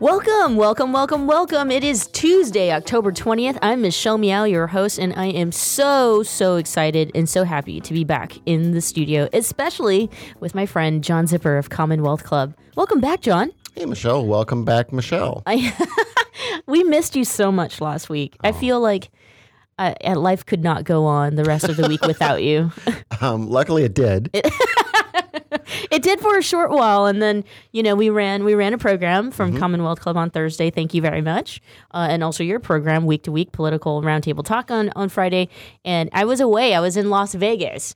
Welcome, welcome, welcome, welcome. It is Tuesday, October 20th. I'm Michelle Meow, your host, and I am so, so excited and so happy to be back in the studio, especially with my friend John Zipperer of Commonwealth Club. Welcome back, John. Hey, Michelle. Welcome back, Michelle. I we missed you so much last week. Oh. I feel like uh, life could not go on the rest of the week without you. Um, luckily, it did. It- it did for a short while, and then you know we ran we ran a program from mm-hmm. Commonwealth Club on Thursday. Thank you very much, uh, and also your program week to week political roundtable talk on on Friday. And I was away. I was in Las Vegas.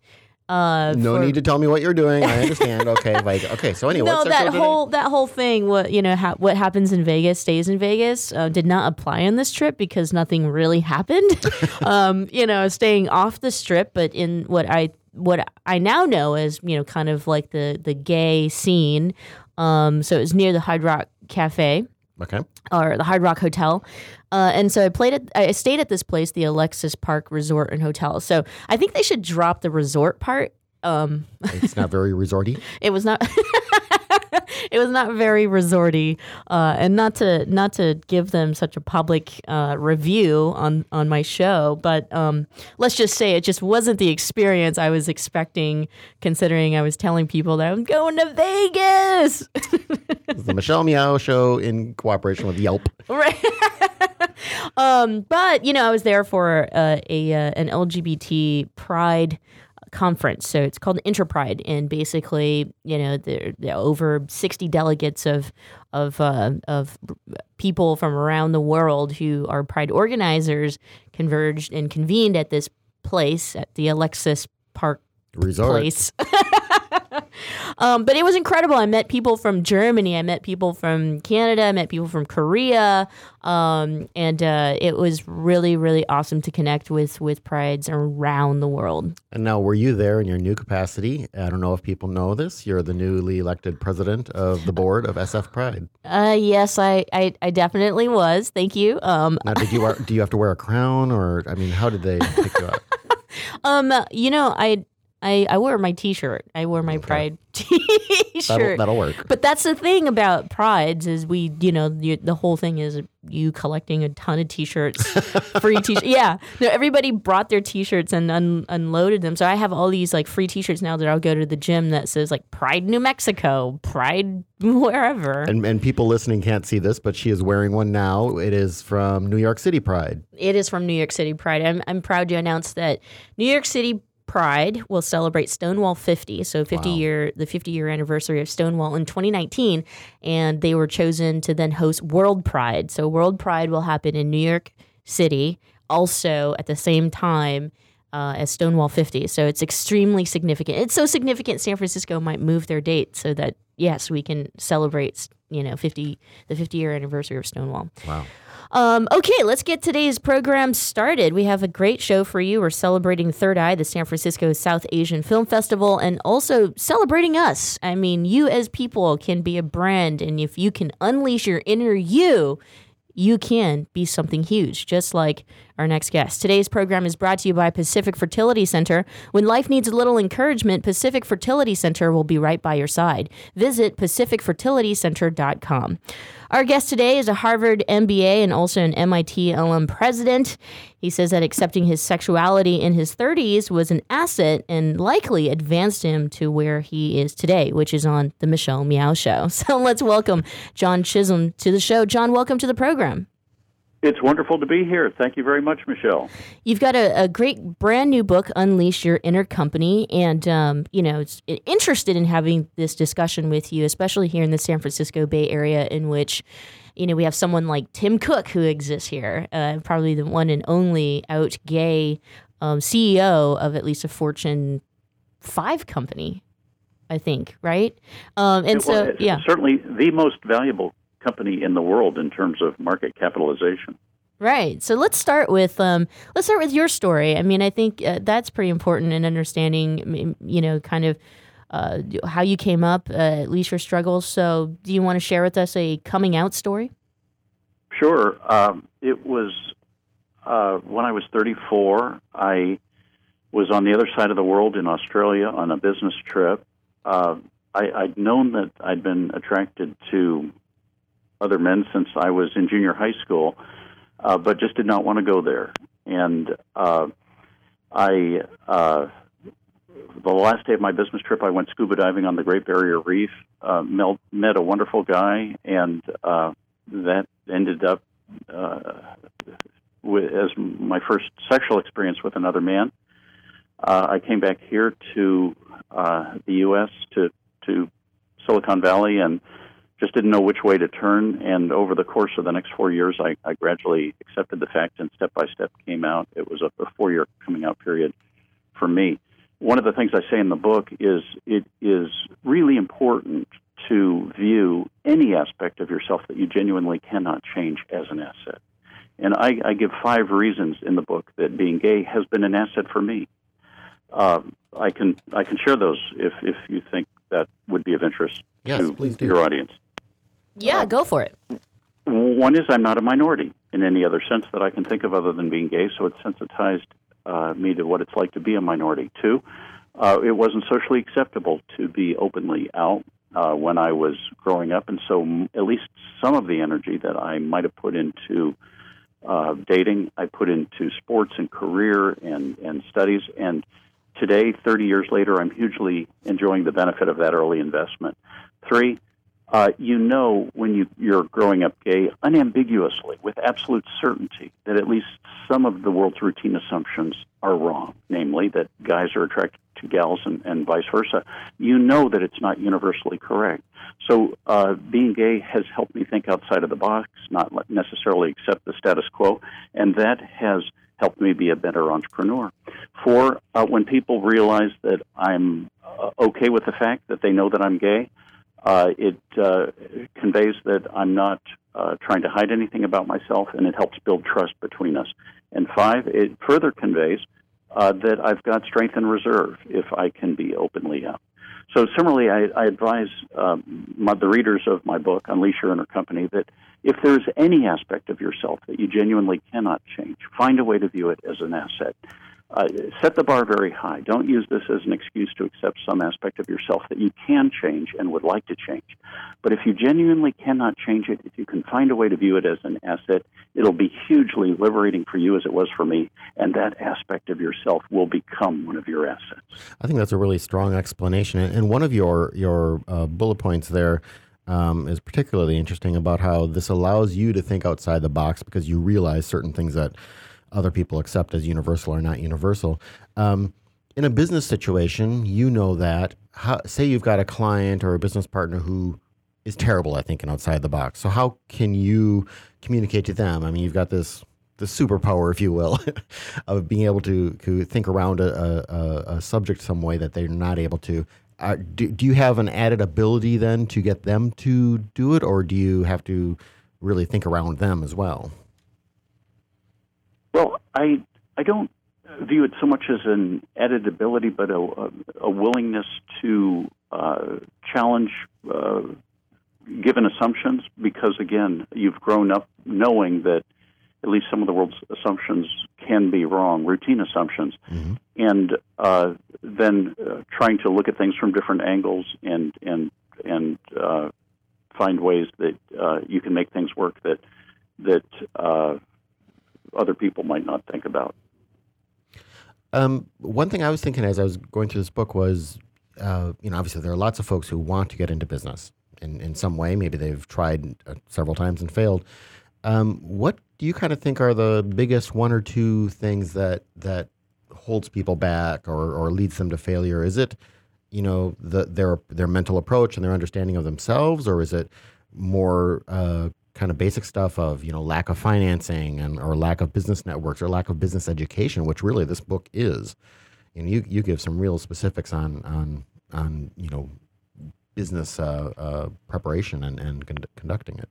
Uh, no for... need to tell me what you're doing. I understand. okay, like okay. So anyway, no, that whole that whole thing. What you know, ha- what happens in Vegas stays in Vegas. Uh, did not apply on this trip because nothing really happened. um, you know, staying off the strip, but in what I what I now know as you know kind of like the the gay scene. Um, so it was near the Hard Rock Cafe. Okay. Or the Hard Rock Hotel. Uh, and so I played at, I stayed at this place, the Alexis Park Resort and Hotel. So I think they should drop the resort part. Um, it's not very resorty. it was not. it was not very resorty, uh, and not to not to give them such a public uh, review on on my show, but um, let's just say it just wasn't the experience I was expecting. Considering I was telling people that I'm going to Vegas. the Michelle Meow Show in cooperation with Yelp. Right. um, but you know, I was there for uh, a uh, an LGBT Pride conference. So it's called Interpride, and basically, you know, there, are over sixty delegates of of uh, of people from around the world who are Pride organizers converged and convened at this place at the Alexis Park Resort. place. um, but it was incredible. I met people from Germany. I met people from Canada. I met people from Korea. Um, and uh, it was really, really awesome to connect with with prides around the world. And now, were you there in your new capacity? I don't know if people know this. You're the newly elected president of the board of SF Pride. Uh, yes, I, I, I definitely was. Thank you. Um, now, did you do you have to wear a crown, or I mean, how did they pick you up? um, you know, I I, I wore my T-shirt. I wore my okay. Pride T-shirt. That'll, that'll, work. But that's the thing about prides is we, you know, the, the whole thing is you collecting a ton of T-shirts, free T-shirts. Yeah, no, everybody brought their T-shirts and un- unloaded them. So I have all these like free T-shirts now that I'll go to the gym that says like Pride New Mexico, Pride wherever. And and people listening can't see this, but she is wearing one now. It is from New York City Pride. It is from New York City Pride. I'm I'm proud to announce that New York City Pride will celebrate Stonewall 50, so 50 wow. year the 50 year anniversary of Stonewall in 2019, and they were chosen to then host World Pride. So World Pride will happen in New York City, also at the same time uh, as Stonewall 50. So it's extremely significant. It's so significant San Francisco might move their date so that yes, we can celebrate you know 50 the 50 year anniversary of Stonewall. Wow. Um, okay, let's get today's program started. We have a great show for you. We're celebrating Third Eye, the San Francisco South Asian Film Festival, and also celebrating us. I mean, you as people can be a brand, and if you can unleash your inner you, you can be something huge, just like our next guest. Today's program is brought to you by Pacific Fertility Center. When life needs a little encouragement, Pacific Fertility Center will be right by your side. Visit pacificfertilitycenter.com. Our guest today is a Harvard MBA and also an MIT alum president. He says that accepting his sexuality in his 30s was an asset and likely advanced him to where he is today, which is on the Michelle Meow Show. So let's welcome John Chisholm to the show. John, welcome to the program. It's wonderful to be here. Thank you very much, Michelle. You've got a, a great brand new book, Unleash Your Inner Company, and um, you know, it's interested in having this discussion with you, especially here in the San Francisco Bay Area, in which you know we have someone like Tim Cook who exists here, uh, probably the one and only out gay um, CEO of at least a Fortune five company. I think, right? Um, and well, so, yeah, certainly the most valuable company in the world in terms of market capitalization. Right. So let's start with um, let's start with your story. I mean, I think uh, that's pretty important in understanding, you know, kind of uh, how you came up, uh, at least your struggles. So, do you want to share with us a coming out story? Sure. Um, it was uh, when I was 34. I was on the other side of the world in Australia on a business trip. Uh, I, I'd known that I'd been attracted to other men since I was in junior high school, uh, but just did not want to go there. And uh, I, uh, the last day of my business trip, I went scuba diving on the Great Barrier Reef. Uh, met, met a wonderful guy, and uh, that ended up uh, with, as my first sexual experience with another man. Uh, I came back here to uh, the U.S. to to Silicon Valley and just didn't know which way to turn. And over the course of the next four years, I, I gradually accepted the fact and step by step came out. It was a, a four year coming out period for me. One of the things I say in the book is it is really important to view any aspect of yourself that you genuinely cannot change as an asset. And I, I give five reasons in the book that being gay has been an asset for me. Uh, I can I can share those if if you think that would be of interest yes, to your audience. Yeah, go for it. One is I'm not a minority in any other sense that I can think of other than being gay, so it sensitized uh, me to what it's like to be a minority. Two, uh, it wasn't socially acceptable to be openly out uh, when I was growing up, and so m- at least some of the energy that I might have put into uh, dating, I put into sports and career and, and studies. And today, 30 years later, I'm hugely enjoying the benefit of that early investment. Three, uh, you know when you, you're growing up gay unambiguously, with absolute certainty, that at least some of the world's routine assumptions are wrong, namely that guys are attracted to gals and, and vice versa. You know that it's not universally correct. So uh, being gay has helped me think outside of the box, not necessarily accept the status quo, and that has helped me be a better entrepreneur. Four, uh, when people realize that I'm uh, okay with the fact that they know that I'm gay, uh, it uh, conveys that I'm not uh, trying to hide anything about myself, and it helps build trust between us. And five, it further conveys uh, that I've got strength and reserve if I can be openly out. So, similarly, I, I advise um, my, the readers of my book, Unleash Your Inner Company, that if there's any aspect of yourself that you genuinely cannot change, find a way to view it as an asset uh, set the bar very high. Don't use this as an excuse to accept some aspect of yourself that you can change and would like to change. But if you genuinely cannot change it, if you can find a way to view it as an asset, it'll be hugely liberating for you as it was for me, and that aspect of yourself will become one of your assets. I think that's a really strong explanation, and one of your your uh, bullet points there. Um, is particularly interesting about how this allows you to think outside the box because you realize certain things that other people accept as universal or not universal. Um, in a business situation, you know that. How, say you've got a client or a business partner who is terrible at thinking outside the box. So how can you communicate to them? I mean, you've got this the superpower, if you will, of being able to, to think around a, a, a, subject some way that they're not able to. Uh, do, do you have an added ability then to get them to do it, or do you have to really think around them as well? Well, I I don't view it so much as an editability, but a, a, willingness to uh, challenge uh, given assumptions. Because again, you've grown up knowing that at least some of the world's assumptions can be wrong, routine assumptions, mm-hmm. and uh, then uh, trying to look at things from different angles and and and uh, find ways that uh, you can make things work that that other people might not think about. Um, one thing I was thinking as I was going through this book was, uh, you know, obviously there are lots of folks who want to get into business in, in some way. Maybe they've tried uh, several times and failed. Um, what do you kind of think are the biggest one or two things that that holds people back or, or leads them to failure? Is it, you know, the, their their mental approach and their understanding of themselves, or is it more uh, kind of basic stuff of you know lack of financing and or lack of business networks or lack of business education, which really this book is. And you you give some real specifics on on on you know business uh, uh, preparation and and con- conducting it.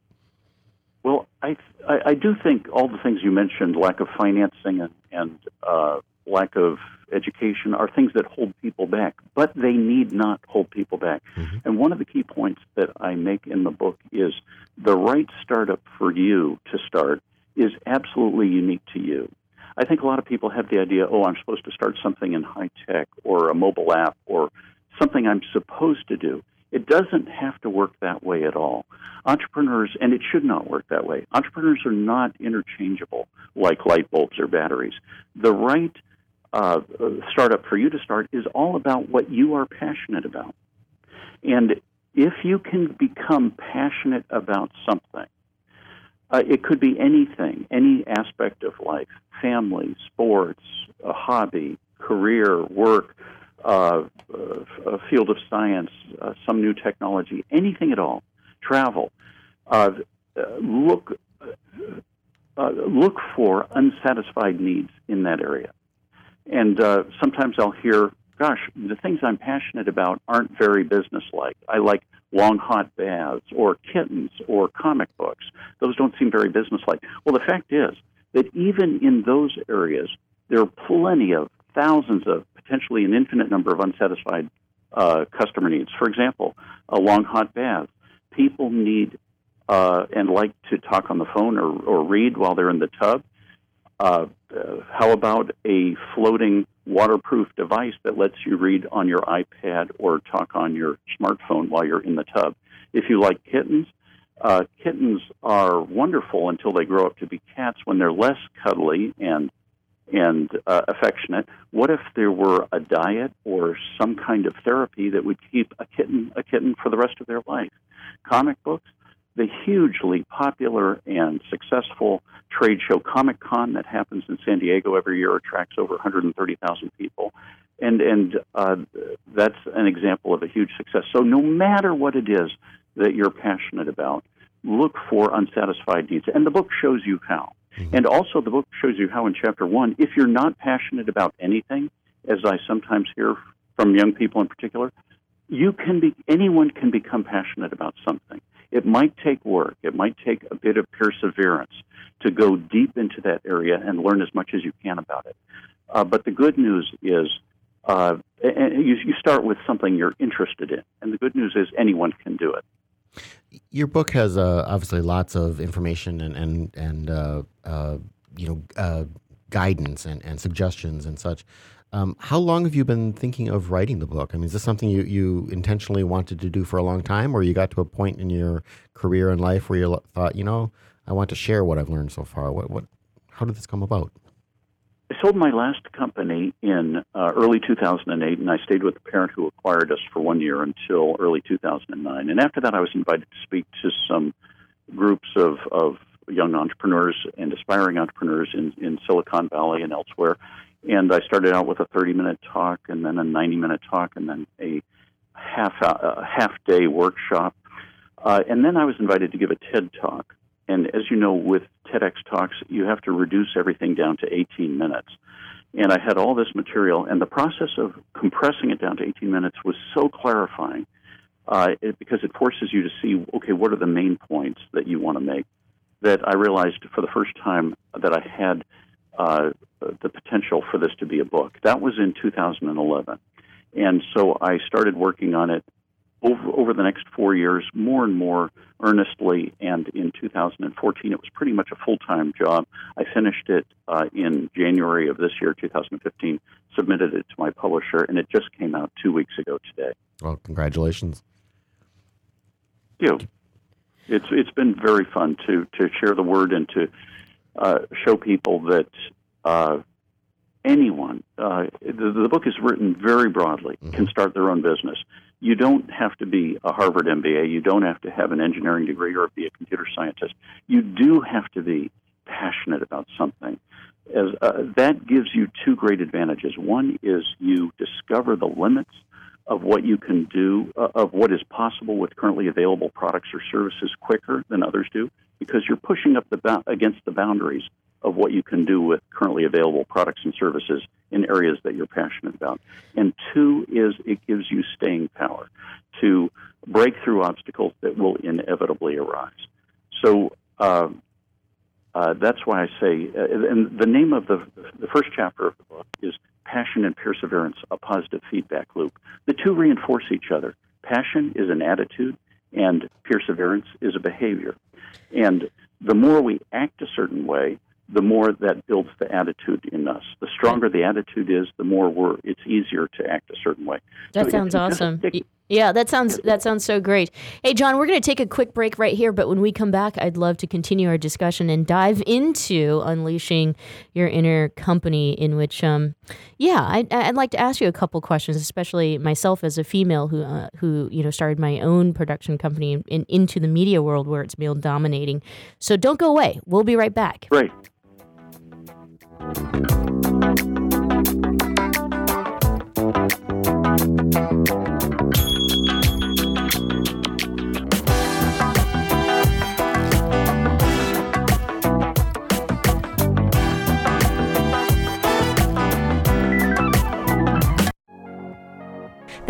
Well, I, I, I do think all the things you mentioned, lack of financing and, and uh, lack of education, are things that hold people back, but they need not hold people back. Mm-hmm. And one of the key points that I make in the book is the right startup for you to start is absolutely unique to you. I think a lot of people have the idea, oh, I'm supposed to start something in high tech or a mobile app or something I'm supposed to do. It doesn't have to work that way at all. Entrepreneurs, and it should not work that way, entrepreneurs are not interchangeable like light bulbs or batteries. The right uh, startup for you to start is all about what you are passionate about. And if you can become passionate about something, uh, it could be anything, any aspect of life family, sports, a hobby, career, work, uh, a field of science, uh, some new technology, anything at all, travel. Uh, look, uh, look for unsatisfied needs in that area. And uh, sometimes I'll hear, gosh, the things I'm passionate about aren't very businesslike. I like long hot baths or kittens or comic books. Those don't seem very businesslike. Well, the fact is that even in those areas, there are plenty of thousands of potentially an infinite number of unsatisfied uh, customer needs. For example, a long hot bath. People need uh, and like to talk on the phone or, or read while they're in the tub. Uh, uh, how about a floating waterproof device that lets you read on your iPad or talk on your smartphone while you're in the tub? If you like kittens, uh, kittens are wonderful until they grow up to be cats when they're less cuddly and and uh, affectionate. What if there were a diet or some kind of therapy that would keep a kitten a kitten for the rest of their life? Comic books, the hugely popular and successful trade show Comic Con that happens in San Diego every year attracts over 130,000 people, and and uh, that's an example of a huge success. So no matter what it is that you're passionate about, look for unsatisfied needs, and the book shows you how. Mm-hmm. And also, the book shows you how in chapter one, if you're not passionate about anything, as I sometimes hear from young people in particular, you can be, anyone can become passionate about something. It might take work, it might take a bit of perseverance to go deep into that area and learn as much as you can about it. Uh, but the good news is, uh, and you, you start with something you're interested in. And the good news is anyone can do it. Your book has uh, obviously lots of information and and and uh, uh, you know uh, guidance and, and suggestions and such. Um, how long have you been thinking of writing the book? I mean, is this something you, you intentionally wanted to do for a long time, or you got to a point in your career and life where you thought, you know, I want to share what I've learned so far? What what? How did this come about? I sold my last company in uh, early 2008, and I stayed with the parent who acquired us for one year until early 2009. And after that, I was invited to speak to some groups of, of young entrepreneurs and aspiring entrepreneurs in, in Silicon Valley and elsewhere. And I started out with a 30 minute talk, and then a 90 minute talk, and then a half a half day workshop. Uh, and then I was invited to give a TED talk. And as you know, with TEDx talks, you have to reduce everything down to 18 minutes. And I had all this material, and the process of compressing it down to 18 minutes was so clarifying uh, it, because it forces you to see, okay, what are the main points that you want to make? That I realized for the first time that I had uh, the potential for this to be a book. That was in 2011. And so I started working on it over, over the next four years more and more earnestly. And in 2014, it was pretty much a full time job. I finished it uh, in January of this year, 2015, submitted it to my publisher, and it just came out two weeks ago today. Well, congratulations. Thank you. It's, it's been very fun to, to share the word and to uh, show people that uh, anyone, uh, the, the, book is written very broadly, mm-hmm. can start their own business you don't have to be a Harvard MBA. You don't have to have an engineering degree or be a computer scientist. You do have to be passionate about something. As, uh, that gives you two great advantages. One is you discover the limits of what you can do, uh, of what is possible with currently available products or services quicker than others do, because you're pushing up the ba- against the boundaries of what you can do with currently available products and services in areas that you're passionate about. And two is it gives you staying power to break through obstacles that will inevitably arise. So uh, uh, that's why I say, uh, and the name of the the first chapter of the book is Passion and Perseverance: A Positive Feedback Loop. The two reinforce each other. Passion is an attitude, and perseverance is a behavior. And the more we act a certain way, the more that builds the attitude in us. The stronger the attitude is, the more we're, it's easier to act a certain way. That So sounds awesome. stick- Yeah, that sounds that sounds so great. Hey, John, we're going to take a quick break right here, but when we come back, I'd love to continue our discussion and dive into unleashing your inner company. In which, um, yeah, I, I'd like to ask you a couple questions, especially myself as a female who uh, who you know started my own production company in, in, into the media world where it's male dominating. So don't go away. We'll be right back. Great.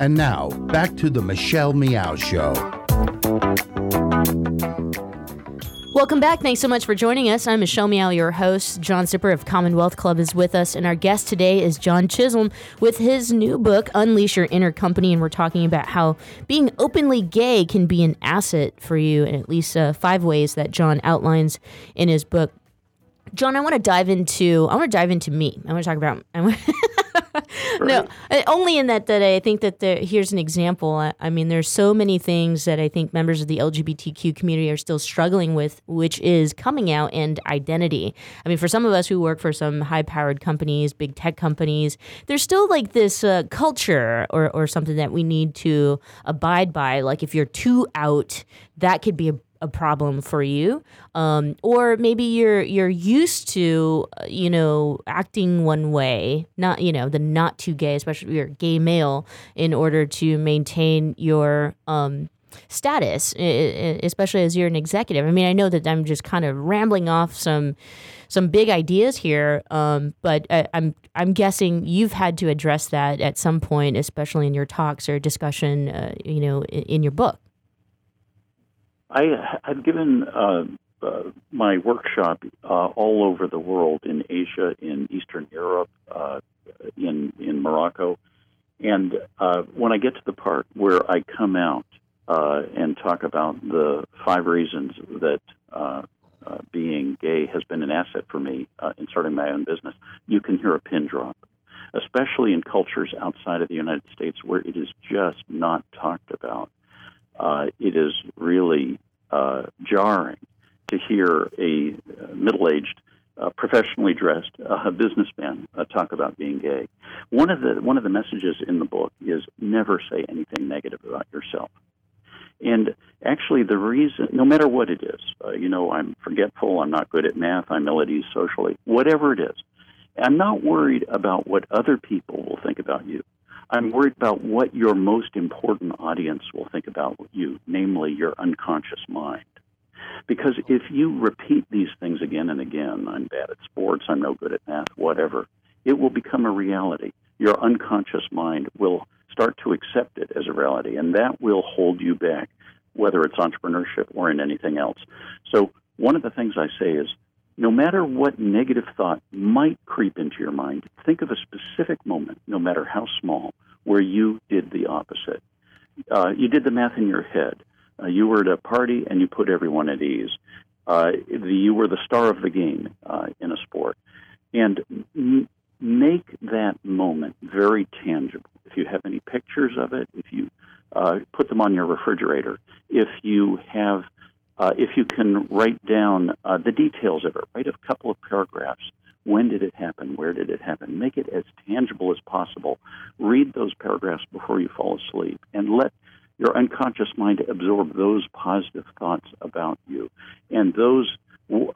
And now, back to the Michelle Meow Show. Welcome back. Thanks so much for joining us. I'm Michelle Meow, your host. John Zipperer of Commonwealth Club is with us, and our guest today is John Chisholm with his new book, Unleash Your Inner Company. And we're talking about how being openly gay can be an asset for you in at least uh, five ways that John outlines in his book. John, I want to dive into. I want to dive into me. I want to talk about. No, uh, only in that that I think that there, here's an example. I, I mean, there's so many things that I think members of the LGBTQ community are still struggling with, which is coming out and identity. I mean, for some of us who work for some high-powered companies, big tech companies, there's still like this uh, culture or or something that we need to abide by. Like if you're too out, that could be a a problem for you um, or maybe you're you're used to uh, you know acting one way not you know the not too gay especially if you're gay male in order to maintain your um, status especially as you're an executive. I mean i know that i'm just kind of rambling off some some big ideas here um, but I, i'm i'm guessing you've had to address that at some point especially in your talks or discussion uh, you know in, in your book I, I've given uh, uh, my workshop uh, all over the world in Asia, in Eastern Europe, uh, in in Morocco, and uh, when I get to the part where I come out uh, and talk about the five reasons that being gay has been an asset for me in starting my own business, you can hear a pin drop. especially in cultures outside of the United States where it is just not talked about. Uh, it is really uh, jarring to hear a uh, middle aged, uh, professionally dressed uh, businessman uh, talk about being gay. One of the one of the messages in the book is never say anything negative about yourself. And actually, the reason, no matter what it is, you know, I'm forgetful, I'm not good at math, I'm ill at ease socially, whatever it is, I'm not worried about what other people will think about you. I'm worried about what your most important audience will think about you, namely your unconscious mind. Because if you repeat these things again and again, I'm bad at sports, I'm no good at math, whatever, it will become a reality. Your unconscious mind will start to accept it as a reality, and that will hold you back, whether it's entrepreneurship or in anything else. So, one of the things I say is no matter what negative thought might creep into your mind, think of a specific moment, no matter how small, where you did the opposite. Uh, you did the math in your head. Uh, you were at a party and you put everyone at ease. Uh, the, you were the star of the game uh, in a sport. And m- make that moment very tangible. If you have any pictures of it, if you uh, put them on your refrigerator, if you have, uh, if you can write down the details of it, write a couple of paragraphs. When did it happen? Where did it happen? Make it as tangible as possible. Read those paragraphs before you fall asleep and let your unconscious mind absorb those positive thoughts about you. And those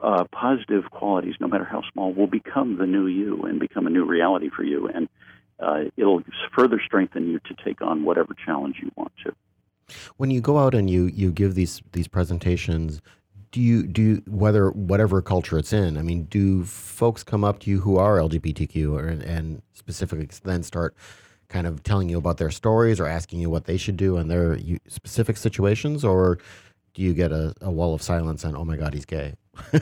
uh, positive qualities, no matter how small, will become the new you and become a new reality for you. And uh, it'll further strengthen you to take on whatever challenge you want to. When you go out and you, you give these these presentations, do you do whether whatever culture it's in? I mean, do folks come up to you who are LGBTQ or, and specifically then start kind of telling you about their stories or asking you what they should do in their specific situations, or do you get a, a wall of silence and oh my god, he's gay?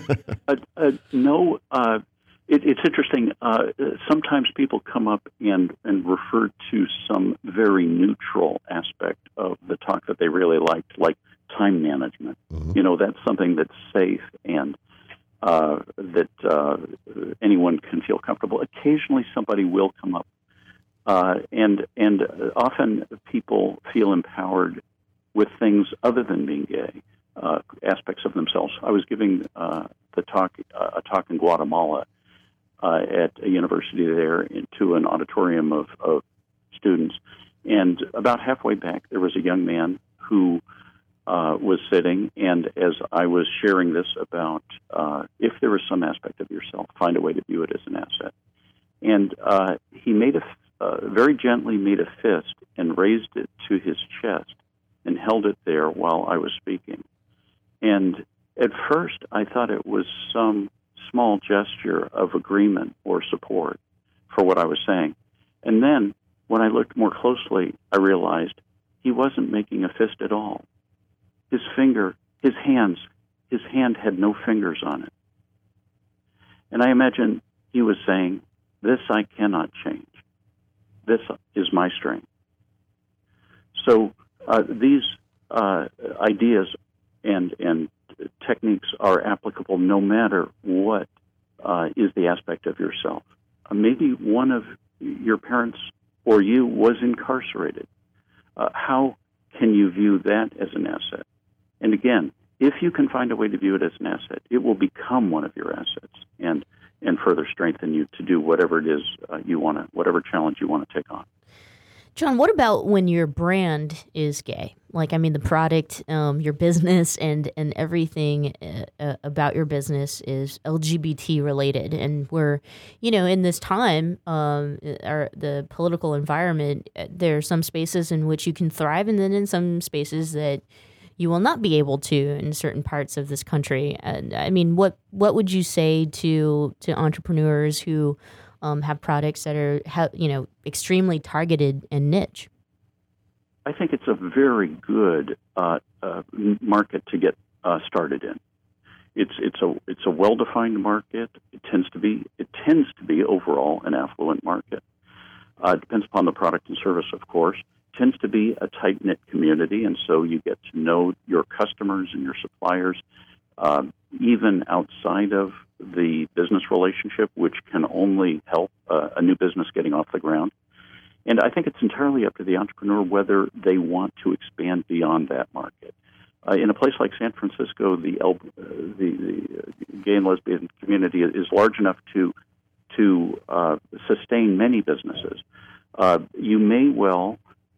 uh, uh, no, uh, it, it's interesting. Uh, sometimes people come up and and refer to some very neutral aspect of the talk that they really liked, like time management. Mm-hmm. You know, that's something that's safe and uh, that uh, anyone can feel comfortable. Occasionally, somebody will come up, uh, and and often people feel empowered with things other than being gay, uh, aspects of themselves. I was giving uh, the talk uh, a talk in Guatemala at a university there to an auditorium of, of students, and about halfway back there was a young man who uh, was sitting, and as I was sharing this about uh, if there was some aspect of yourself, find a way to view it as an asset. And uh, he made a uh, very gently made a fist and raised it to his chest and held it there while I was speaking. And at first, I thought it was some small gesture of agreement or support for what I was saying. And then, when I looked more closely, I realized he wasn't making a fist at all his finger, his hands, his hand had no fingers on it. And I imagine he was saying, This I cannot change. This is my strength. So uh, these uh, ideas and, and techniques are applicable no matter what uh, is the aspect of yourself. Uh, maybe one of your parents or you was incarcerated. Uh, how can you view that as an asset? And again, if you can find a way to view it as an asset, it will become one of your assets and and further strengthen you to do whatever it is uh, you want to, whatever challenge you want to take on. John, what about when your brand is gay? Like, I mean, the product, um, your business, and and everything uh, uh about your business is LGBT related, and we're, you know, in this time, um, our the political environment, uh, there are some spaces in which you can thrive, and then in some spaces that you will not be able to in certain parts of this country. And I mean, what what would you say to to entrepreneurs who um, have products that are you know extremely targeted and niche? I think it's a very good uh, uh, market to get uh, started in. It's it's a it's a well defined market. It tends to be it tends to be overall an affluent market. Uh, it depends upon the product and service, of course tends to be a tight knit community, and so you get to know your customers and your suppliers uh, even outside of the business relationship, which can only help uh, a new business getting off the ground. And I think it's entirely up to the entrepreneur whether they want to expand beyond that market. Uh, in a place like San Francisco, the, uh, the, the gay and lesbian community is large enough to to uh, sustain many businesses. Uh, you may well,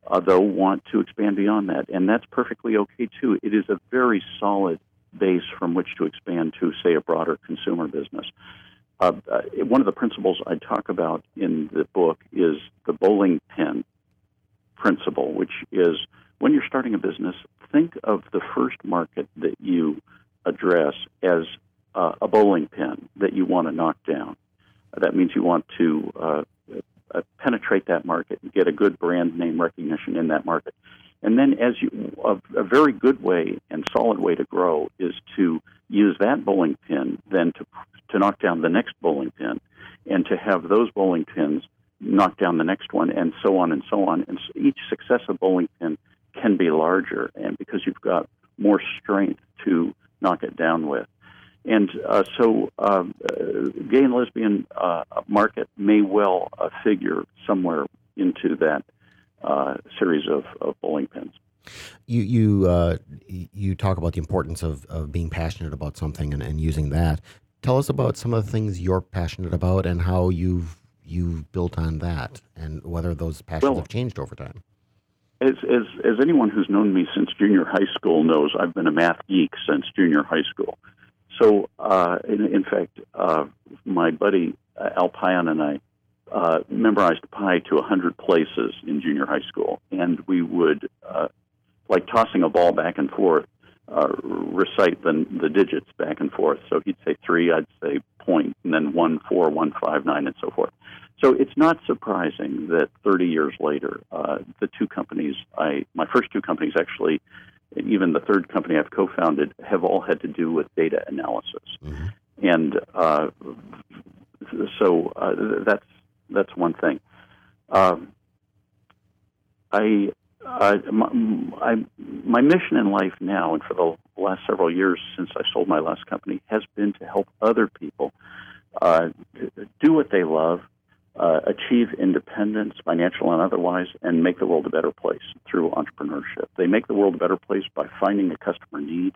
uh, though, want to expand beyond that, and that's perfectly okay too. It is a very solid base from which to expand to, say, a broader consumer business. Uh, uh, one of the principles I talk about in the book is the bowling pin principle, which is when you're starting a business, think of the first market that you address as uh, a bowling pin that you want to knock down. That means you want to uh, uh, penetrate that market and get a good brand name recognition in that market. And then, as you, a, a very good way and solid way to grow is to use that bowling pin then to to knock down the next bowling pin, and to have those bowling pins knock down the next one, and so on and so on. And so each successive bowling pin can be larger, and because you've got more strength to knock it down with. And uh, so, uh, gay and lesbian uh, market may well uh, figure somewhere into that uh, series of, of bowling pins. You you uh, you talk about the importance of, of being passionate about something and, and using that. Tell us about some of the things you're passionate about and how you've you've built on that, and whether those passions well, have changed over time. As, as as anyone who's known me since junior high school knows, I've been a math geek since junior high school. So, uh, in, in, fact, uh, my buddy uh, Al Pion and I uh, memorized pi to 100 places in junior high school, and we would, uh, like tossing a ball back and forth, uh, recite the, the digits back and forth. So he'd say three, I'd say point, and then one, four, one, five, nine, and so forth. So it's not surprising that 30 years later, the two companies I, my first two companies actually, even the third company I've co-founded, have all had to do with data analysis, mm-hmm. and uh, so uh, that's that's one thing. Um, I, uh, my, I, my mission in life now, and for the last several years since I sold my last company, has been to help other people uh, do what they love, uh, achieve independence, financial and otherwise, and make the world a better place through entrepreneurship. They make the world a better place by finding a customer need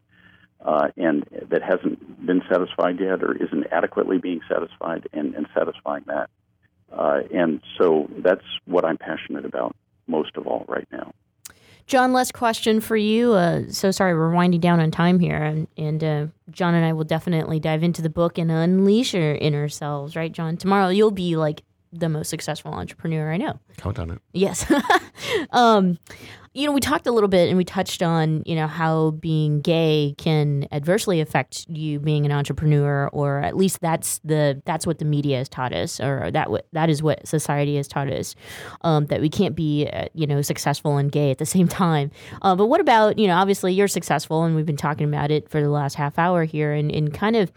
uh, and that hasn't been satisfied yet or isn't adequately being satisfied, and, and satisfying that. Uh, and so that's what I'm passionate about most of all right now. John, last question for you. Uh, so sorry, we're winding down on time here, and, and uh, John and I will definitely dive into the book and unleash our inner selves, right, John? Tomorrow you'll be like the most successful entrepreneur I know. Count on it. Yes. um, you know, we talked a little bit and we touched on, you know, how being gay can adversely affect you being an entrepreneur, or at least that's the that's what the media has taught us, or that that is what society has taught us, um, that we can't be, uh, you know, successful and gay at the same time. Uh, but what about, you know, obviously you're successful, and we've been talking about it for the last half hour here, and, and kind of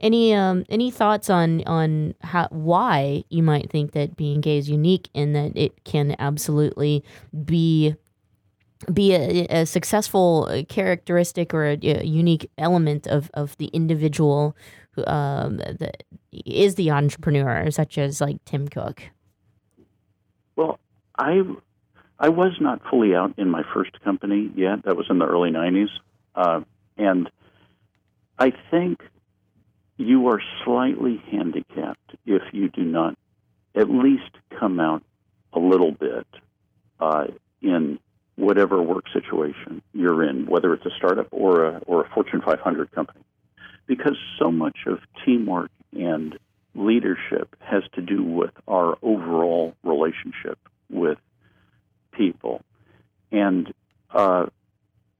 any um, any thoughts on on how why you might think that being gay is unique and that it can absolutely be be a, a, successful characteristic or a, a, unique element of, of the individual who um, the, is the entrepreneur, such as like Tim Cook? Well, I I was not fully out in my first company yet. That was in the early '90s, uh, and I think you are slightly handicapped if you do not at least come out a little bit uh, in whatever work situation you're in, whether it's a startup or a, or a Fortune 500 company. Because so much of teamwork and leadership has to do with our overall relationship with people. And uh,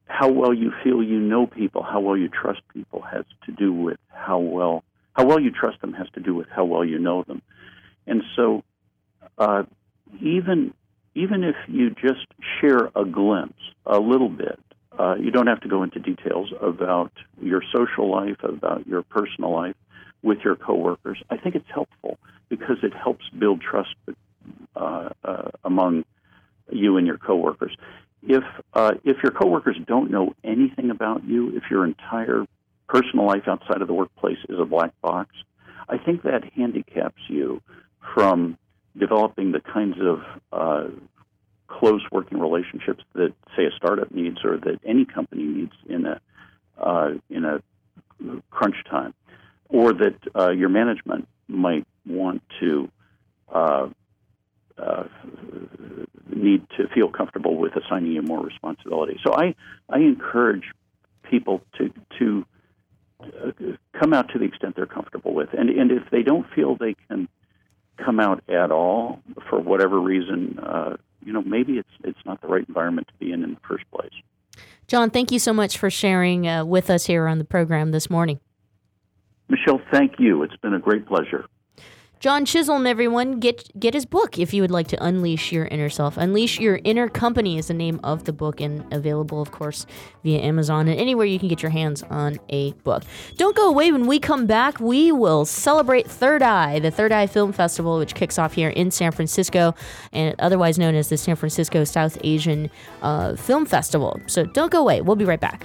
how well you feel you know people, how well you trust people has to do with how well how well you trust them has to do with how well you know them. And so uh, even even if you just share a glimpse, a little bit, uh, you don't have to go into details about your social life, about your personal life with your coworkers. I think it's helpful because it helps build trust uh, uh, among you and your coworkers. If uh, if your coworkers don't know anything about you, if your entire personal life outside of the workplace is a black box, I think that handicaps you from developing the kinds of uh, close working relationships that, say, a startup needs or that any company needs in a uh, in a crunch time, or that uh, your management might want to uh, uh, need to feel comfortable with assigning you more responsibility. So I I encourage people to to uh, come out to the extent they're comfortable with, and and if they don't feel they can come out at all for whatever reason, uh, you know maybe it's it's not the right environment to be in in the first place. John, thank you so much for sharing uh, with us here on the program this morning. Michelle, thank you. It's been a great pleasure. John Chisholm, everyone, get get his book if you would like to unleash your inner self. Unleash Your Inner Company is the name of the book and available, of course, via Amazon and anywhere you can get your hands on a book. Don't go away. When we come back, we will celebrate Third Eye, the Third Eye Film Festival, which kicks off here in San Francisco and otherwise known as the San Francisco South Asian uh, Film Festival. So don't go away. We'll be right back.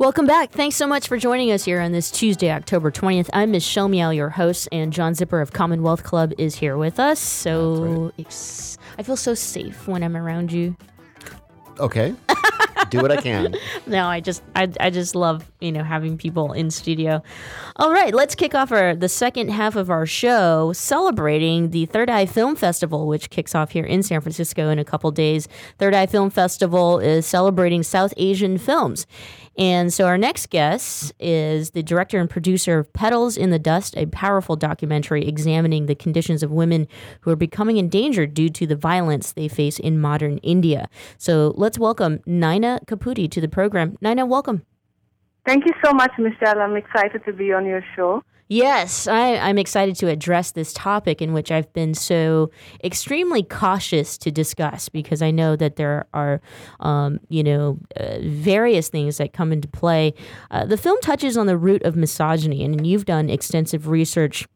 Welcome back. Thanks so much for joining us here on this Tuesday, October 20th. I'm Michelle Meow, your host, and John Zipperer of Commonwealth Club is here with us. So right. I feel so safe when I'm around you. Okay. Do what I can. no, I just I, I just love, you know, having people in studio. All right, let's kick off our the second half of our show celebrating the Third Eye Film Festival, which kicks off here in San Francisco in a couple days. Third Eye Film Festival is celebrating South Asian films. And so our next guest is the director and producer of Petals in the Dust, a powerful documentary examining the conditions of women who are becoming endangered due to the violence they face in modern India. So let's welcome Nyna Caputi to the program. Nyna, welcome. Thank you so much, Michelle. I'm excited to be on your show. Yes, I, am excited to address this topic in which I've been so extremely cautious to discuss because I know that there are, um, you know, uh, various things that come into play. Uh, the film touches on the root of misogyny, and you've done extensive research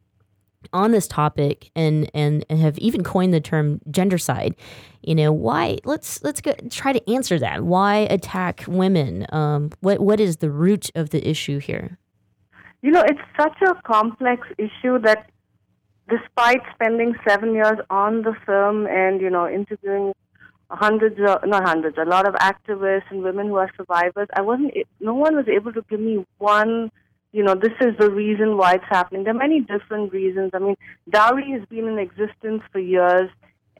on this topic and, and and have even coined the term gendercide. You know why? Let's let's go try to answer that. Why attack women? Um, what what is the root of the issue here? You know, it's such a complex issue that despite spending seven years on the film and, you know, interviewing hundreds, of, not hundreds, a lot of activists and women who are survivors, I wasn't, no one was able to give me one, you know, this is the reason why it's happening. There are many different reasons. I mean, dowry has been in existence for years,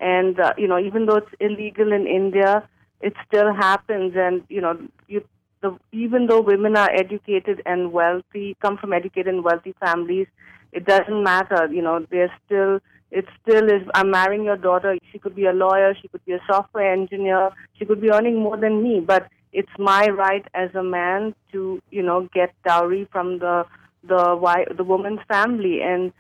and, uh, you know, even though it's illegal in India, it still happens, and, you know, you the, even though women are educated and wealthy, come from educated and wealthy families, it doesn't matter. You know, they're still, it still is, I'm marrying your daughter. She could be a lawyer, she could be a software engineer, she could be earning more than me, but it's my right as a man to, you know, get dowry from the, the, wife, the woman's family. And,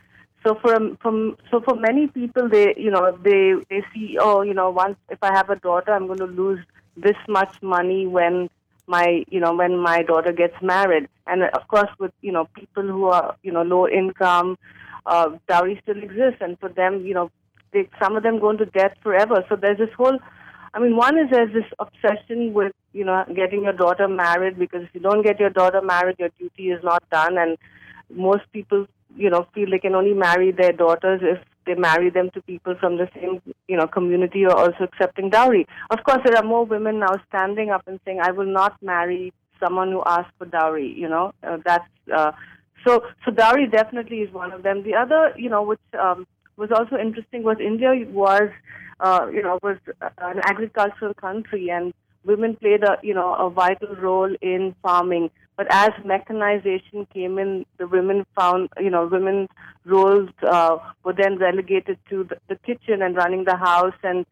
so for from so for many people, they you know they they see oh you know once if I have a daughter, I'm going to lose this much money when my you know when my daughter gets married. And of course with you know people who are you know low income uh, dowry still exists. And for them you know they, some of them go into debt forever. So there's this whole i mean one is there's this obsession with you know getting your daughter married because if you don't get your daughter married your duty is not done. And most people you know feel they can only marry their daughters if they marry them to people from the same you know community or also accepting dowry. Of course, there are more women now standing up and saying, "I will not marry someone who asks for dowry." You know, uh, that's uh, so. So dowry definitely is one of them. The other, you know, which um, was also interesting was India was, uh, you know, was an agricultural country and women played a you know a vital role in farming. But as mechanization came in, the women found you know women's roles uh, were then relegated to the, the kitchen and running the house, and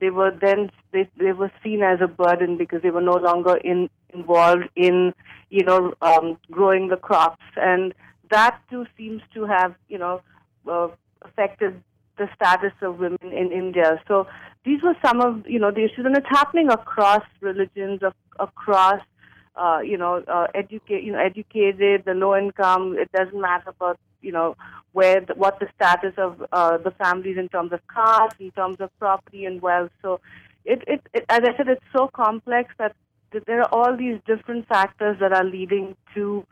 they were then they they were seen as a burden because they were no longer in involved in you know um, growing the crops, and that too seems to have you know uh, affected the status of women in India. So these were some of you know the issues, and it's happening across religions, across uh, you know uh, educate you know educated, the low income. It doesn't matter about you know where the, what the status of uh, the families in terms of caste, in terms of property and wealth. So it, it, it as I said, it's so complex that there are all these different factors that are leading to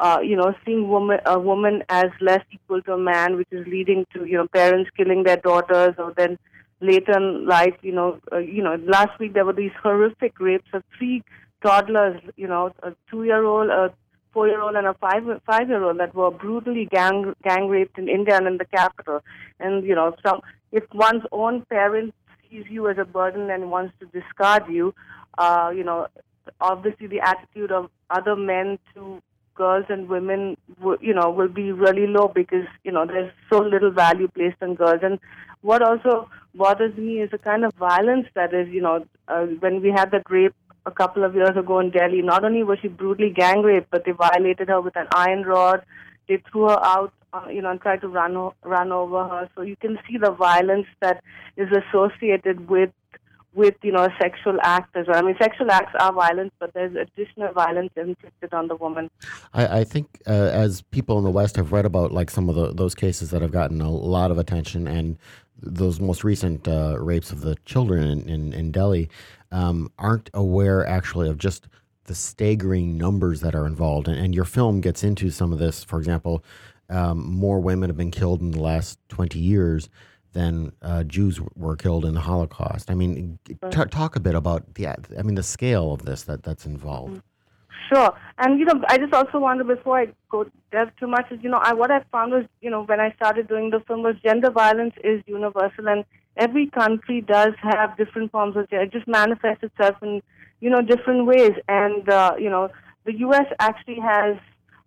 uh, you know, seeing woman, a woman as less equal to a man, which is leading to, you know, parents killing their daughters, or then later in life, you know, uh, you know, last week there were these horrific rapes of three toddlers, you know, a two-year-old, a four-year-old, and a five five-year-old that were brutally gang gang raped in India and in the capital. And you know, some if one's own parent sees you as a burden and wants to discard you, uh, you know, obviously the attitude of other men to girls and women, you know, will be really low because you know there's so little value placed on girls. And what also bothers me is the kind of violence that is, you know, uh, when we had that rape a couple of years ago in Delhi. Not only was she brutally gang raped, but they violated her with an iron rod. They threw her out, uh, you know, and tried to run run over her. So you can see the violence that is associated with with you know a sexual act as well. I mean, sexual acts are violence, but there's additional violence inflicted on the woman. I, I think uh, as people in the West have read about like some of the, those cases that have gotten a lot of attention, and those most recent uh, rapes of the children in, in, in Delhi, um, aren't aware actually of just the staggering numbers that are involved. And, and your film gets into some of this. For example, um, more women have been killed in the last 20 years than uh, Jews were killed in the Holocaust. I mean, t- talk a bit about the I mean the scale of this that that's involved. Mm-hmm. Sure, and you know, I just also wonder before I go delve too much is you know, I what I found was you know when I started doing the film was gender violence is universal, and every country does have different forms of. It just manifests itself in you know different ways, and uh, you know, the U.S. actually has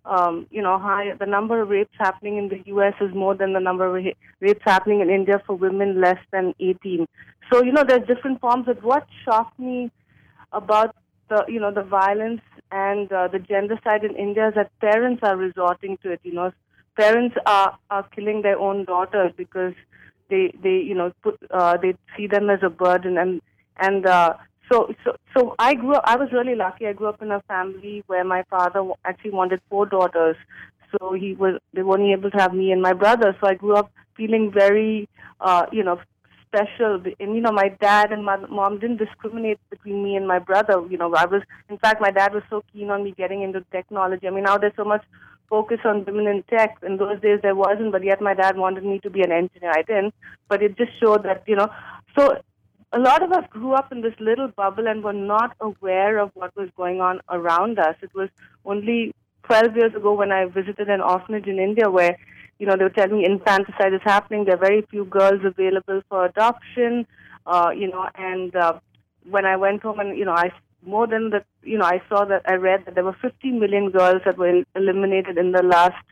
um, you know, high, the number of rapes happening in the U.S. is more than the number of rapes happening in India for women less than 18. So, you know, there's different forms. But what shocked me about the, you know, the violence and uh, the gendercide in India is that parents are resorting to it. You know, parents are, are killing their own daughters because they, they, you know, put, uh, they see them as a burden and, and, uh, so, so, so I grew up, I was really lucky. I grew up in a family where my father actually wanted four daughters. so he was they weren't able to have me and my brother. So I grew up feeling very, uh, you know, special. And you know, my dad and my mom didn't discriminate between me and my brother. You know, I was, in fact, my dad was so keen on me getting into technology. I mean, now there's so much focus on women in tech. In those days, there wasn't, but yet my dad wanted me to be an engineer. I didn't, but it just showed that you know. So a lot of us grew up in this little bubble and were not aware of what was going on around us. It was only 12 years ago when I visited an orphanage in India where, you know, they were telling me infanticide is happening. There are very few girls available for adoption, uh, you know, and uh, when I went home and, you know, I more than that, you know, I saw that I read that there were 50 million girls that were eliminated in the last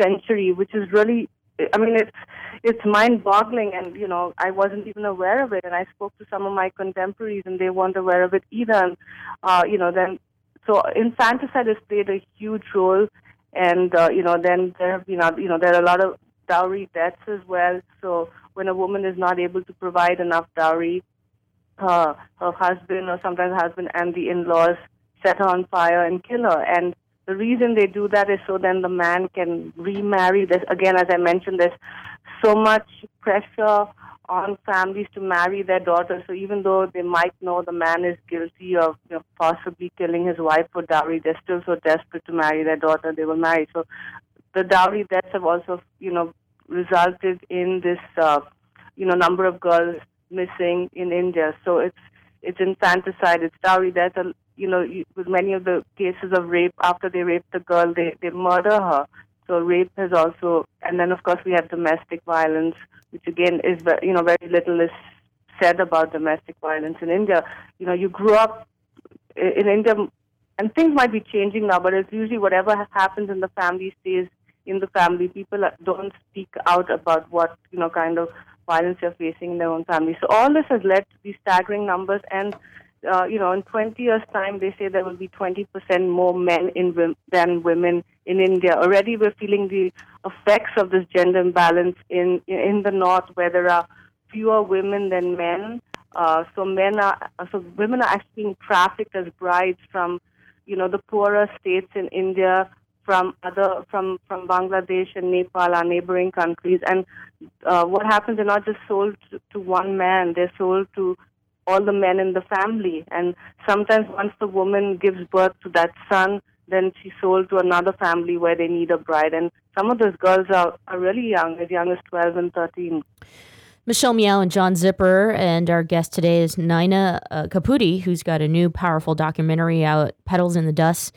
century, which is really, I mean, it's it's mind-boggling, and you know, I wasn't even aware of it. And I spoke to some of my contemporaries, and they weren't aware of it either. And uh, you know, then so infanticide has played a huge role, and uh, you know, then there have been, you know, there are a lot of dowry deaths as well. So when a woman is not able to provide enough dowry, uh, her husband or sometimes husband and the in-laws set her on fire and kill her. And the reason they do that is so then the man can remarry. This again, as I mentioned, there's so much pressure on families to marry their daughters. So even though they might know the man is guilty of you know, possibly killing his wife for dowry, they're still so desperate to marry their daughter they will marry. So the dowry deaths have also, you know, resulted in this, uh, you know, number of girls missing in India. So it's it's infanticide, it's dowry death. You know, with many of the cases of rape, after they rape the girl, they they murder her. So rape has also, and then of course we have domestic violence, which again is you know very little is said about domestic violence in India. You know, you grew up in India, and things might be changing now, but it's usually whatever happens in the family stays in the family. People don't speak out about what you know kind of violence they're facing in their own family. So all this has led to these staggering numbers and uh, you know, in 20 years' time, they say there will be 20% more men in than women in India. Already, we're feeling the effects of this gender imbalance in in the north, where there are fewer women than men. Uh, so men are so women are actually being trafficked as brides from, you know, the poorer states in India, from other from from Bangladesh and Nepal, our neighboring countries. And uh, what happens? They're not just sold to, to one man; they're sold to all the men in the family. And sometimes once the woman gives birth to that son, then she's sold to another family where they need a bride. And some of those girls are, are really young, as young as 12 and 13. Michelle Meow and John Zipperer, and our guest today is Nyna uh, Caputi, who's got a new powerful documentary out, Petals in the Dust,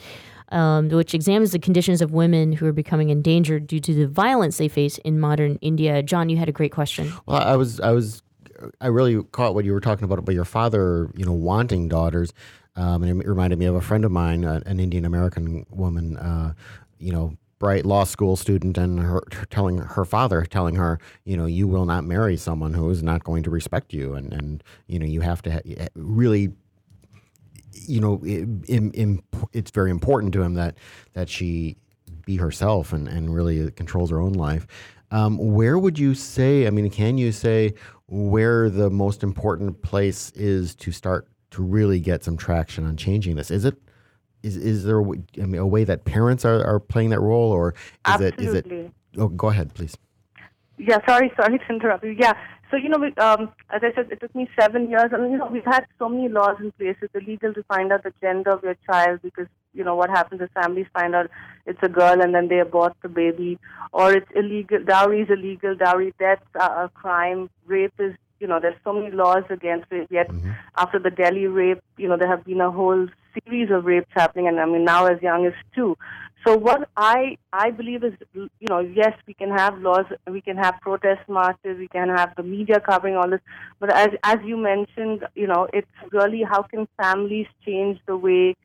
um, which examines the conditions of women who are becoming endangered due to the violence they face in modern India. John, you had a great question. Well, I was I was I really caught what you were talking about about your father, you know, wanting daughters. Um, and it reminded me of a friend of mine, uh, an Indian American woman, uh, you know, bright law school student, and her telling her father, telling her, you know, you will not marry someone who is not going to respect you, and and you know, you have to ha- really you know, it, it, it, it's very important to him that that she be herself and, and really controls her own life. Um, where would you say? I mean, can you say where the most important place is to start to really get some traction on changing this? Is it is is there a, I mean, a way that parents are, are playing that role, or is Absolutely. it is it? Oh, go ahead, please. Yeah, sorry, sorry to interrupt you. Yeah, so you know, um, as I said, it took me seven years, I and you know, we've had so many laws in place. It's illegal to find out the gender of your child because you know what happens is families find out it's a girl and then they abort the baby, or it's illegal. Dowry is illegal. Dowry deaths are a crime. Rape is you know, there's so many laws against it. Yet mm-hmm. after the Delhi rape, you know, there have been a whole series of rapes happening, and I mean now as young as two. So what I I believe is, you know, yes, we can have laws, we can have protest marches, we can have the media covering all this, but as as you mentioned, you know, it's really how can families change the way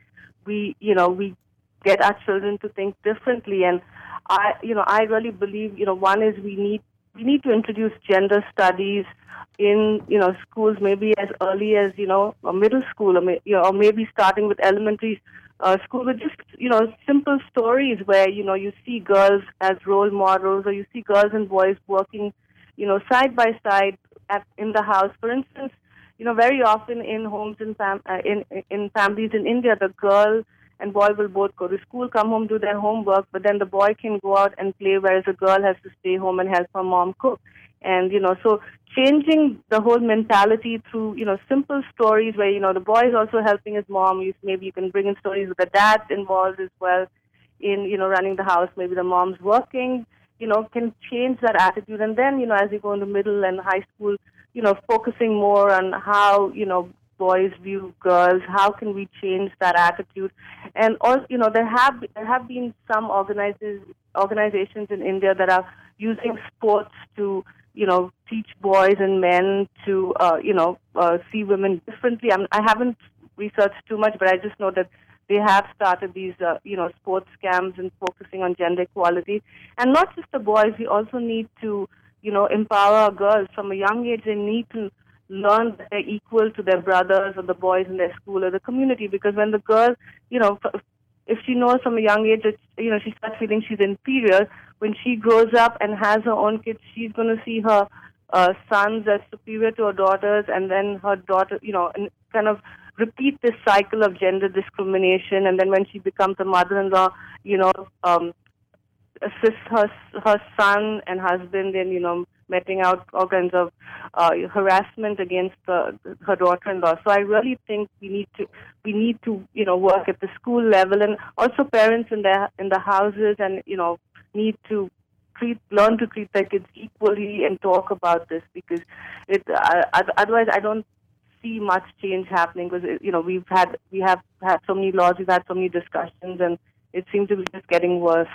we, you know, we get our children to think differently, and I, you know, I really believe, you know, one is we need we need to introduce gender studies in you know schools maybe as early as you know middle school or, may, you know, or maybe starting with elementary uh, school with just you know simple stories where you know you see girls as role models or you see girls and boys working you know side by side at in the house. For instance you know very often in homes and fam- uh, in in families in India the girl and boy will both go to school, come home, do their homework, but then the boy can go out and play, whereas the girl has to stay home and help her mom cook. And you know, so changing the whole mentality through you know simple stories where you know the boy is also helping his mom. Maybe you can bring in stories with the dad involved as well in you know running the house. Maybe the mom's working. You know, can change that attitude. And then you know, as you go into middle and high school, you know, focusing more on how you know boys view girls. How can we change that attitude? And also, you know, there have there have been some organizers organizations in India that are using sports to you know, teach boys and men to, uh, you know, uh, see women differently. I'm, I haven't researched too much, but I just know that they have started these, uh, you know, sports camps and focusing on gender equality. And not just the boys, we also need to, you know, empower girls from a young age. They need to learn that they're equal to their brothers or the boys in their school or the community. Because when the girl, you know, if she knows from a young age that you know she starts feeling she's inferior, when she grows up and has her own kids, she's going to see her uh, sons as superior to her daughters, and then her daughter, you know, and kind of repeat this cycle of gender discrimination. And then when she becomes a mother-in-law, you know, um, assist her her son and husband in you know meting out all kinds of uh, harassment against the, her daughter-in-law. So I really think we need to we need to you know work at the school level and also parents in the in the houses and you know need to treat learn to treat their kids equally and talk about this because it uh, otherwise I don't see much change happening because you know we've had we have had so many laws we've had so many discussions and it seems to be just getting worse.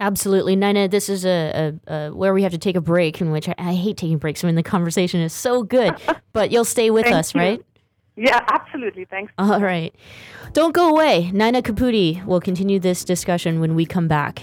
Absolutely, Nyna. This is a, a, a, where we have to take a break, in which I, I, hate taking breaks. I mean, the conversation is so good, but you'll stay with us, you. right? Yeah, absolutely. Thanks. All right. Don't go away. Nyna Caputi will continue this discussion when we come back.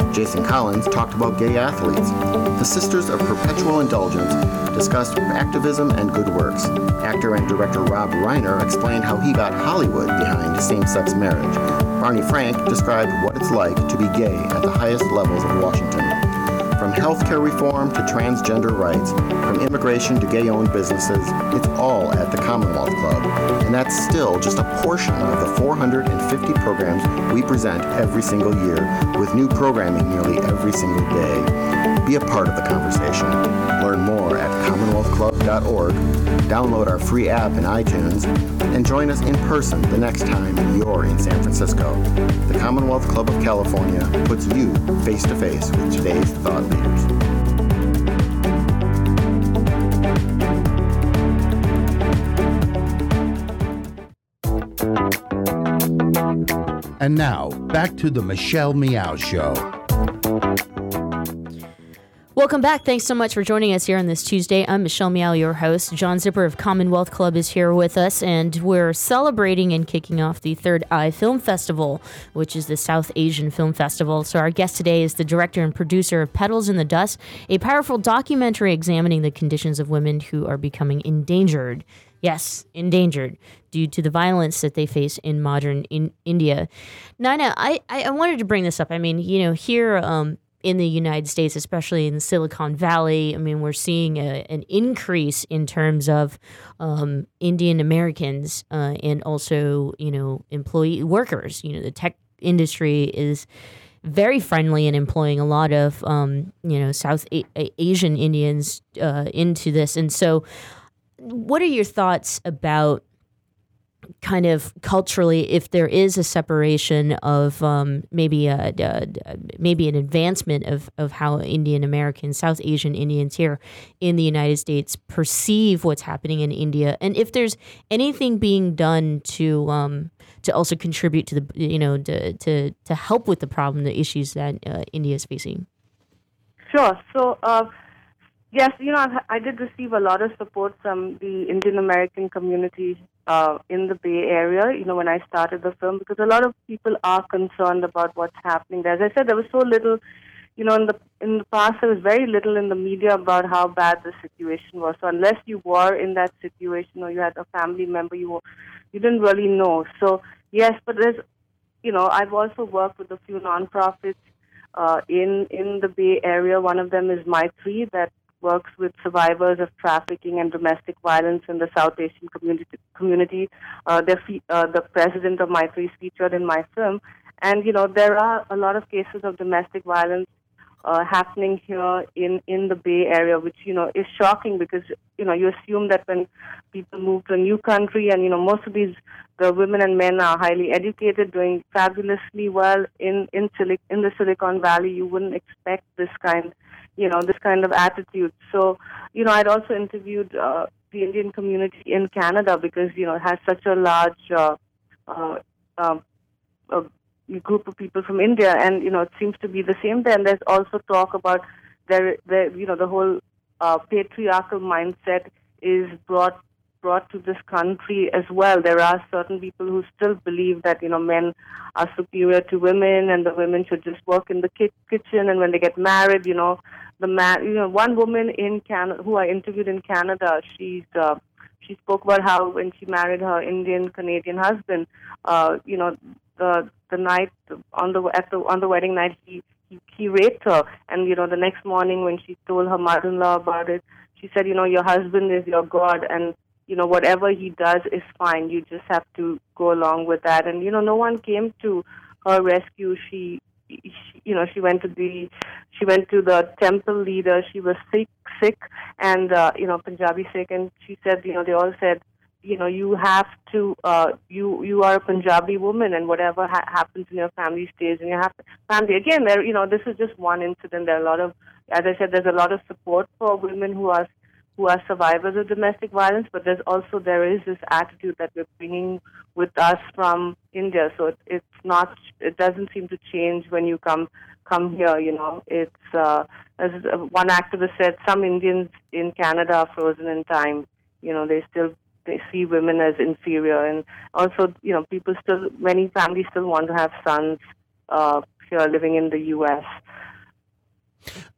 Jason Collins talked about gay athletes. The Sisters of Perpetual Indulgence discussed activism and good works. Actor and director Rob Reiner explained how he got Hollywood behind same sex marriage. Barney Frank described what it's like to be gay at the highest levels of Washington. From healthcare reform to transgender rights, from immigration to gay owned businesses, it's all at the Commonwealth Club. And that's still just a portion of the 450 programs we present every single year, with new programming nearly every single day. Be a part of the conversation. Learn more at CommonwealthClub.org, download our free app in iTunes, and join us in person the next time you're in San Francisco. The Commonwealth Club of California puts you face to face with today's thought leaders. And now, back to the Michelle Meow Show. Welcome back. Thanks so much for joining us here on this Tuesday. I'm Michelle Meow, your host. John Zipperer of Commonwealth Club is here with us, and we're celebrating and kicking off the Third Eye Film Festival, which is the South Asian Film Festival. So, our guest today is the director and producer of Petals in the Dust, a powerful documentary examining the conditions of women who are becoming endangered. Yes, endangered due to the violence that they face in modern in India. Nyna, I, I wanted to bring this up. I mean, you know, here um, in the United States, especially in Silicon Valley, I mean, we're seeing a, an increase in terms of um, Indian Americans uh, and also, you know, employee workers, you know, the tech industry is very friendly in employing a lot of um, you know South a- Asian Indians uh, into this. And so, what are your thoughts about kind of culturally if there is a separation of um, maybe a, a, maybe an advancement of, of how Indian Americans, South Asian Indians here in the United States perceive what's happening in India, and if there's anything being done to um, to also contribute to the you know to to, to help with the problem, the issues that uh, India is facing. Sure. So. Uh, yes, you know, I, did receive a lot of support from the Indian American community uh, in the Bay Area, you know, when I started the film, because a lot of people are concerned about what's happening there. As I said, there was so little, you know, in the in the past there was very little in the media about how bad the situation was. So unless you were in that situation or you had a family member, you were, you didn't really know. So yes, but there's, you know, I've also worked with a few nonprofits uh, in in the Bay Area. One of them is Maitri that works with survivors of trafficking and domestic violence in the South Asian community. community. Uh, uh, the president of Maitri is featured in my film. And, you know, there are a lot of cases of domestic violence uh, happening here in, in the Bay Area, which, you know, is shocking because, you know, you assume that when people move to a new country and, you know, most of these, the women and men are highly educated, doing fabulously well in, in, Silic- in the Silicon Valley, you wouldn't expect this kind you know, this kind of attitude. So, you know, I'd also interviewed uh, the Indian community in Canada because, you know, it has such a large uh, uh, um, uh, group of people from India, and, you know, it seems to be the same there. And there's also talk about there, there you know, the whole uh, patriarchal mindset is brought brought to this country as well. There are certain people who still believe that you know men are superior to women, and the women should just work in the ki- kitchen. And when they get married, you know, the man, you know, one woman in Canada who I interviewed in Canada, she's uh, she spoke about how when she married her Indian Canadian husband, uh, you know, the the night on the at the on the wedding night he he, he raped her, and you know the next morning when she told her mother-in-law about it, she said, you know, your husband is your god, and you know whatever he does is fine. You just have to go along with that. And you know no one came to her rescue. She, you know she went to the she went to the temple leader. She was Sikh Sikh and uh, you know punjabi Sikh. And she said you know they all said you know you have to uh, you you are a punjabi woman and whatever ha- happens in your family stays in your family. Again there you know this is just one incident. There are a lot of as i said there's a lot of support for women who are who are survivors of domestic violence, but there's also there is this attitude that we're bringing with us from India. So it, it's not it doesn't seem to change when you come come here. You know, it's uh, as one activist said, some Indians in Canada are frozen in time. You know, they still they see women as inferior, and also you know people still many families still want to have sons uh, here living in the U.S.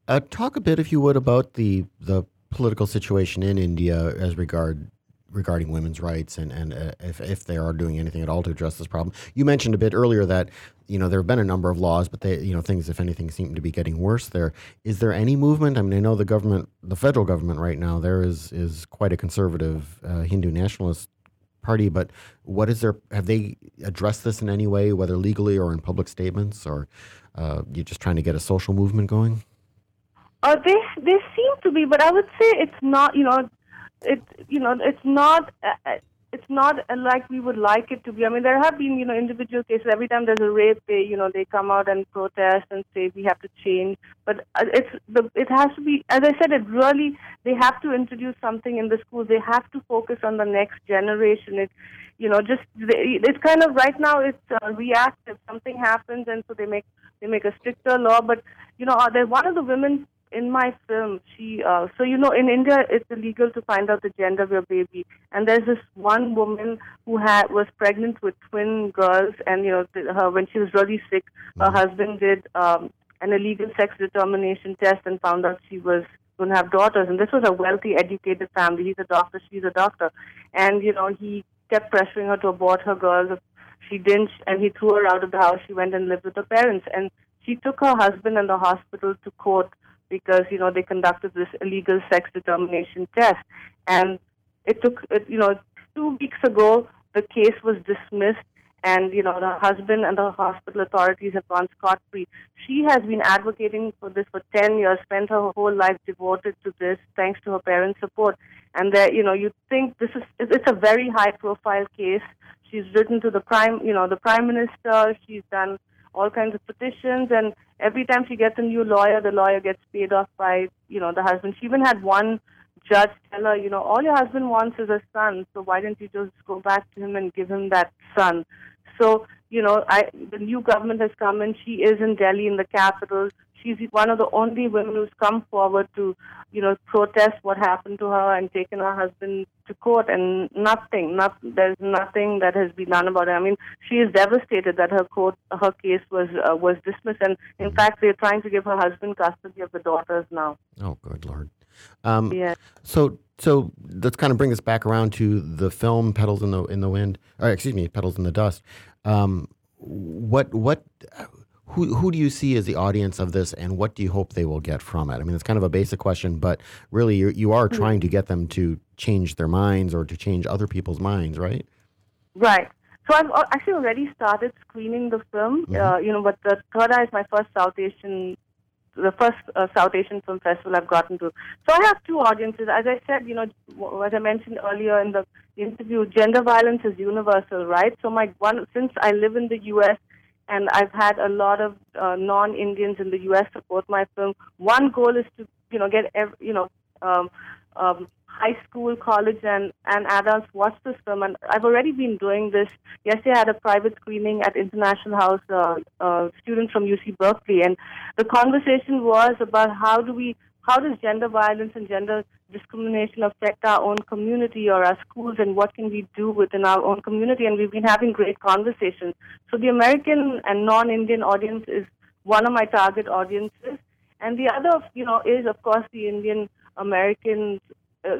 Uh, talk a bit, if you would, about the the political situation in India as regard regarding women's rights and and uh, if if they are doing anything at all to address this problem. You mentioned a bit earlier that you know there have been a number of laws, but they you know things if anything seem to be getting worse. There is there any movement? I mean, I know the government, the federal government right now, there is is quite a conservative uh, Hindu nationalist party, but what is there? Have they addressed this in any way, whether legally or in public statements, or uh, you just trying to get a social movement going? Uh, they they seem to be, but I would say it's not. You know, it you know it's not. Uh, uh, it's not like we would like it to be. I mean, there have been, you know, individual cases. Every time there's a rape, they, you know, they come out and protest and say we have to change. But uh, it's the, it has to be, as I said, it really they have to introduce something in the schools. They have to focus on the next generation. It, you know, just they, it's kind of right now it's uh, reactive. Something happens, and so they make they make a stricter law. But you know, uh, there's one of the women in my film, she uh, so you know in India it's illegal to find out the gender of your baby, and there's this one woman who had was pregnant with twin girls, and you know her when she was really sick, her mm-hmm. husband did um, an illegal sex determination test and found out she was going to have daughters, and this was a wealthy, educated family. He's a doctor, she's a doctor, and you know he kept pressuring her to abort her girls. She didn't, and he threw her out of the house. She went and lived with her parents, and she took her husband and the hospital to court because you know they conducted this illegal sex determination test, and it took you know two weeks ago the case was dismissed, and you know the husband and the hospital authorities have gone scot free. She has been advocating for this for ten years, spent her whole life devoted to this, thanks to her parents' support. And that you know you think this is it's a very high profile case. She's written to the prime you know the prime minister. She's done all kinds of petitions, and every time she gets a new lawyer, the lawyer gets paid off by you know the husband. She even had one judge tell her, you know, all your husband wants is a son, so why don't you just go back to him and give him that son? So, you know, I, the new government has come in. She is in Delhi, in the capital. She's one of the only women who's come forward to, you know, protest what happened to her and taken her husband to court. And nothing, not, there's nothing that has been done about it. I mean, she is devastated that her court, her case was uh, was dismissed. And in fact, they're trying to give her husband custody of the daughters now. Oh, good lord. Um, yeah. So so let's kind of bring us back around to the film "Petals in the in the Wind," or excuse me, "Petals in the Dust." Um, what what who who do you see as the audience of this, and what do you hope they will get from it? I mean, it's kind of a basic question, but really, you you are trying to get them to change their minds or to change other people's minds, right? Right. So I've actually already started screening the film. Uh, you know, but the Third Eye is my first South Asian, the first uh, South Asian film festival I've gotten to. So I have two audiences. As I said, you know, as I mentioned earlier in the interview, gender violence is universal, right? So my one, since I live in the U.S. and I've had a lot of uh, non-Indians in the U.S. support my film. One goal is to, you know, get ev- you know, um, um, high school, college, and and adults watch this film. And I've already been doing this. Yesterday, I had a private screening at International House. Uh, uh, students from UC Berkeley, and the conversation was about how do we, how does gender violence and gender discrimination affect our own community or our schools, and what can we do within our own community? And we've been having great conversations. So the American and non-Indian audience is one of my target audiences, and the other, you know, is of course the Indian Americans uh,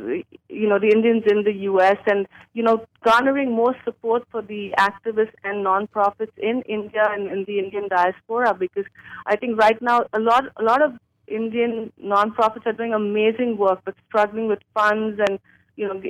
you know, the Indians in the U.S. and, you know, garnering more support for the activists and nonprofits in India and in the Indian diaspora because I think right now a lot, a lot of Indian nonprofits are doing amazing work but struggling with funds and, you know,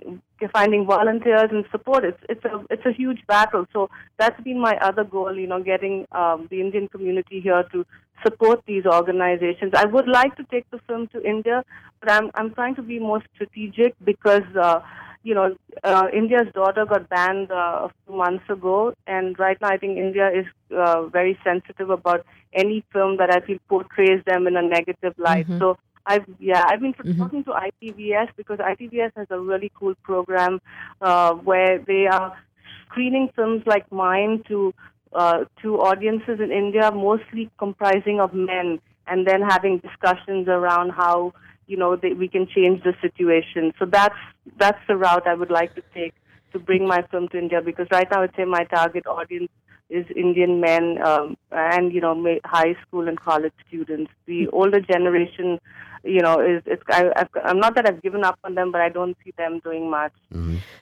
finding volunteers and support. It's, it's a, it's a huge battle. So that's been my other goal, you know, getting um, the Indian community here to support these organizations. I would like to take the film to India, but I'm I'm trying to be more strategic because uh, you know uh, India's daughter got banned uh, a few months ago, and right now I think India is uh, very sensitive about any film that I feel portrays them in a negative light. Mhm. So. I've yeah I've been talking to ITVS because ITVS has a really cool program uh, where they are screening films like mine to uh, to audiences in India, mostly comprising of men, and then having discussions around how you know they, we can change the situation. So that's that's the route I would like to take to bring my film to India because right now I'd say my target audience is Indian men um, and you know high school and college students. The older generation, you know, is it's I, I've, I'm not that I've given up on them, but I don't see them doing much.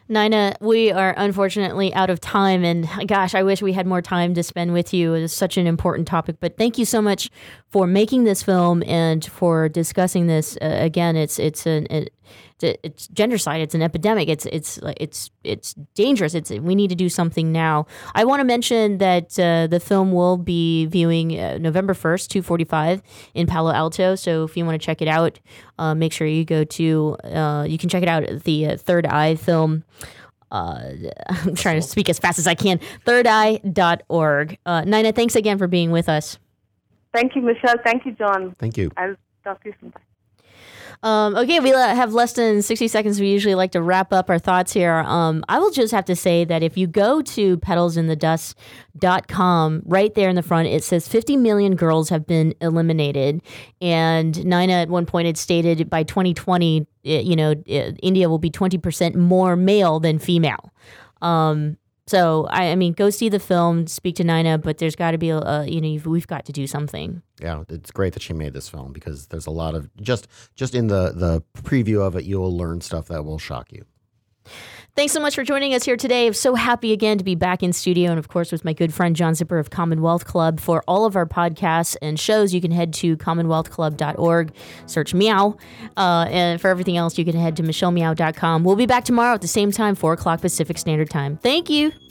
Nyna, we are unfortunately out of time, and gosh, I wish we had more time to spend with you. It is such an important topic, but thank you so much for making this film and for discussing this. Uh, again, it's it's an it, it's, it's gendercide. It's an epidemic. It's it's it's it's dangerous. It's we need to do something now. I want to mention that uh, the film will be viewing uh, November first, two forty five in Palo Alto. So if you want to check it out, uh, make sure you go to. Uh, you can check it out at the uh, Third Eye Film. Uh, I'm trying to speak as fast as I can. Thirdeye.org. Uh, Nyna, thanks again for being with us. Thank you, Michelle. Thank you, John. Thank you. I'll talk to you soon. Um, okay, we have less than 60 seconds. We usually like to wrap up our thoughts here. Um, I will just have to say that if you go to petalsinthedust.com, right there in the front, it says 50 million girls have been eliminated. And Nyna at one point had stated by 2020, it, you know, it, India will be 20% more male than female. Um, so I, I mean, go see the film, speak to Nyna, but there's got to be a, a you know you've, we've got to do something. Yeah, it's great that she made this film because there's a lot of just just in the the preview of it, you'll learn stuff that will shock you. Thanks so much for joining us here today. I'm so happy again to be back in studio and, of course, with my good friend John Zipperer of Commonwealth Club. For all of our podcasts and shows, you can head to commonwealthclub.org, search Meow. Uh, and for everything else, you can head to michellemeow.com. We'll be back tomorrow at the same time, 4 o'clock Pacific Standard Time. Thank you.